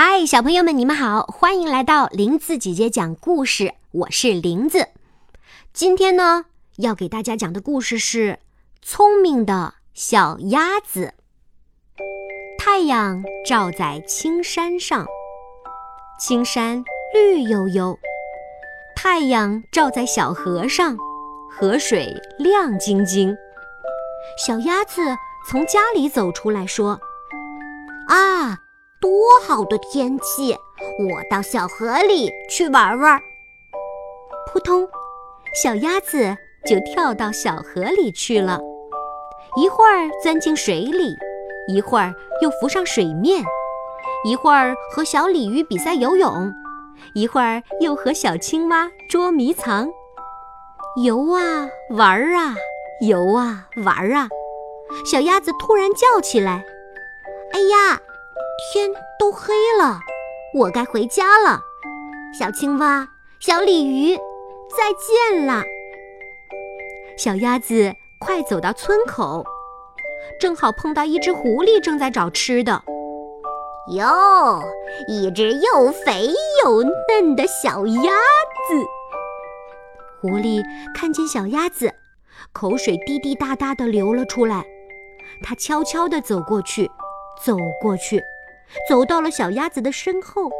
嗨，小朋友们，你们好，欢迎来到林子姐姐讲故事。我是林子，今天呢要给大家讲的故事是《聪明的小鸭子》。太阳照在青山上，青山绿油油；太阳照在小河上，河水亮晶晶。小鸭子从家里走出来说：“啊！”多好的天气！我到小河里去玩玩。扑通，小鸭子就跳到小河里去了。一会儿钻进水里，一会儿又浮上水面，一会儿和小鲤鱼比赛游泳，一会儿又和小青蛙捉迷藏。游啊玩啊，游啊玩啊，小鸭子突然叫起来：“哎呀！”天都黑了，我该回家了。小青蛙、小鲤鱼，再见了。小鸭子快走到村口，正好碰到一只狐狸正在找吃的。哟，一只又肥又嫩的小鸭子。狐狸看见小鸭子，口水滴滴答答地流了出来。它悄悄地走过去，走过去。走到了小鸭子的身后，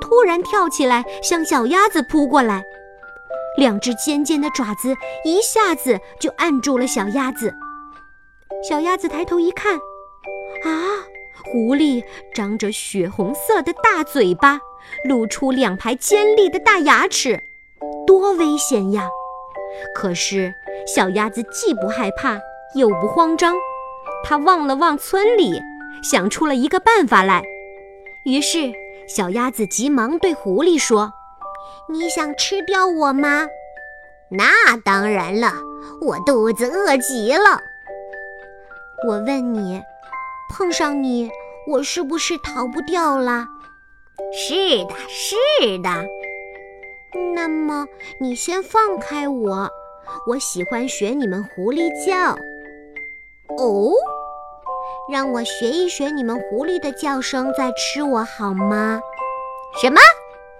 突然跳起来向小鸭子扑过来，两只尖尖的爪子一下子就按住了小鸭子。小鸭子抬头一看，啊，狐狸张着血红色的大嘴巴，露出两排尖利的大牙齿，多危险呀！可是小鸭子既不害怕，又不慌张，它望了望村里。想出了一个办法来，于是小鸭子急忙对狐狸说：“你想吃掉我吗？那当然了，我肚子饿极了。我问你，碰上你，我是不是逃不掉了？是的，是的。那么你先放开我，我喜欢学你们狐狸叫。哦。”让我学一学你们狐狸的叫声，再吃我好吗？什么？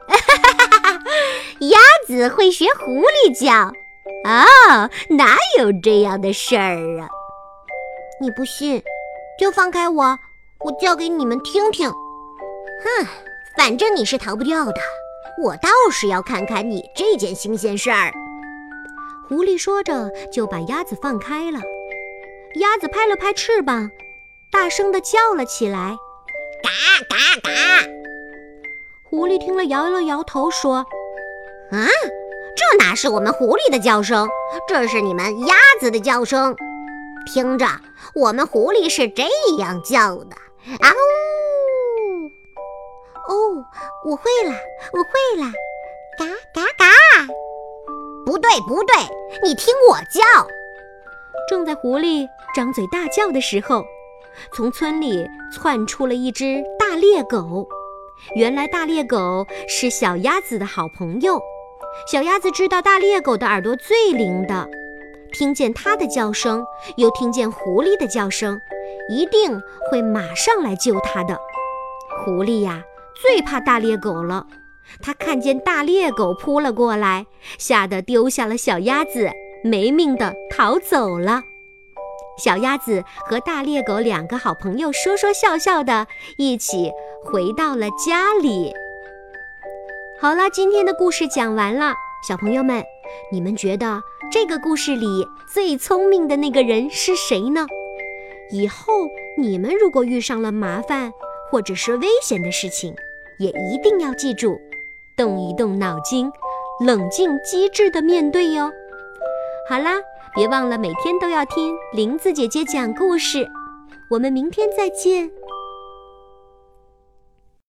鸭子会学狐狸叫？哦，哪有这样的事儿啊？你不信，就放开我，我叫给你们听听。哼，反正你是逃不掉的，我倒是要看看你这件新鲜事儿。狐狸说着，就把鸭子放开了。鸭子拍了拍翅膀。大声地叫了起来，嘎嘎嘎！狐狸听了，摇了摇头，说：“啊，这哪是我们狐狸的叫声，这是你们鸭子的叫声。听着，我们狐狸是这样叫的：啊呜！哦，我会了，我会了，嘎嘎嘎！不对，不对，你听我叫。”正在狐狸张嘴大叫的时候。从村里窜出了一只大猎狗，原来大猎狗是小鸭子的好朋友。小鸭子知道大猎狗的耳朵最灵的，听见它的叫声，又听见狐狸的叫声，一定会马上来救它的。狐狸呀，最怕大猎狗了。它看见大猎狗扑了过来，吓得丢下了小鸭子，没命的逃走了。小鸭子和大猎狗两个好朋友说说笑笑的，一起回到了家里。好了，今天的故事讲完了，小朋友们，你们觉得这个故事里最聪明的那个人是谁呢？以后你们如果遇上了麻烦或者是危险的事情，也一定要记住，动一动脑筋，冷静机智的面对哟。好啦。别忘了每天都要听林子姐姐讲故事，我们明天再见。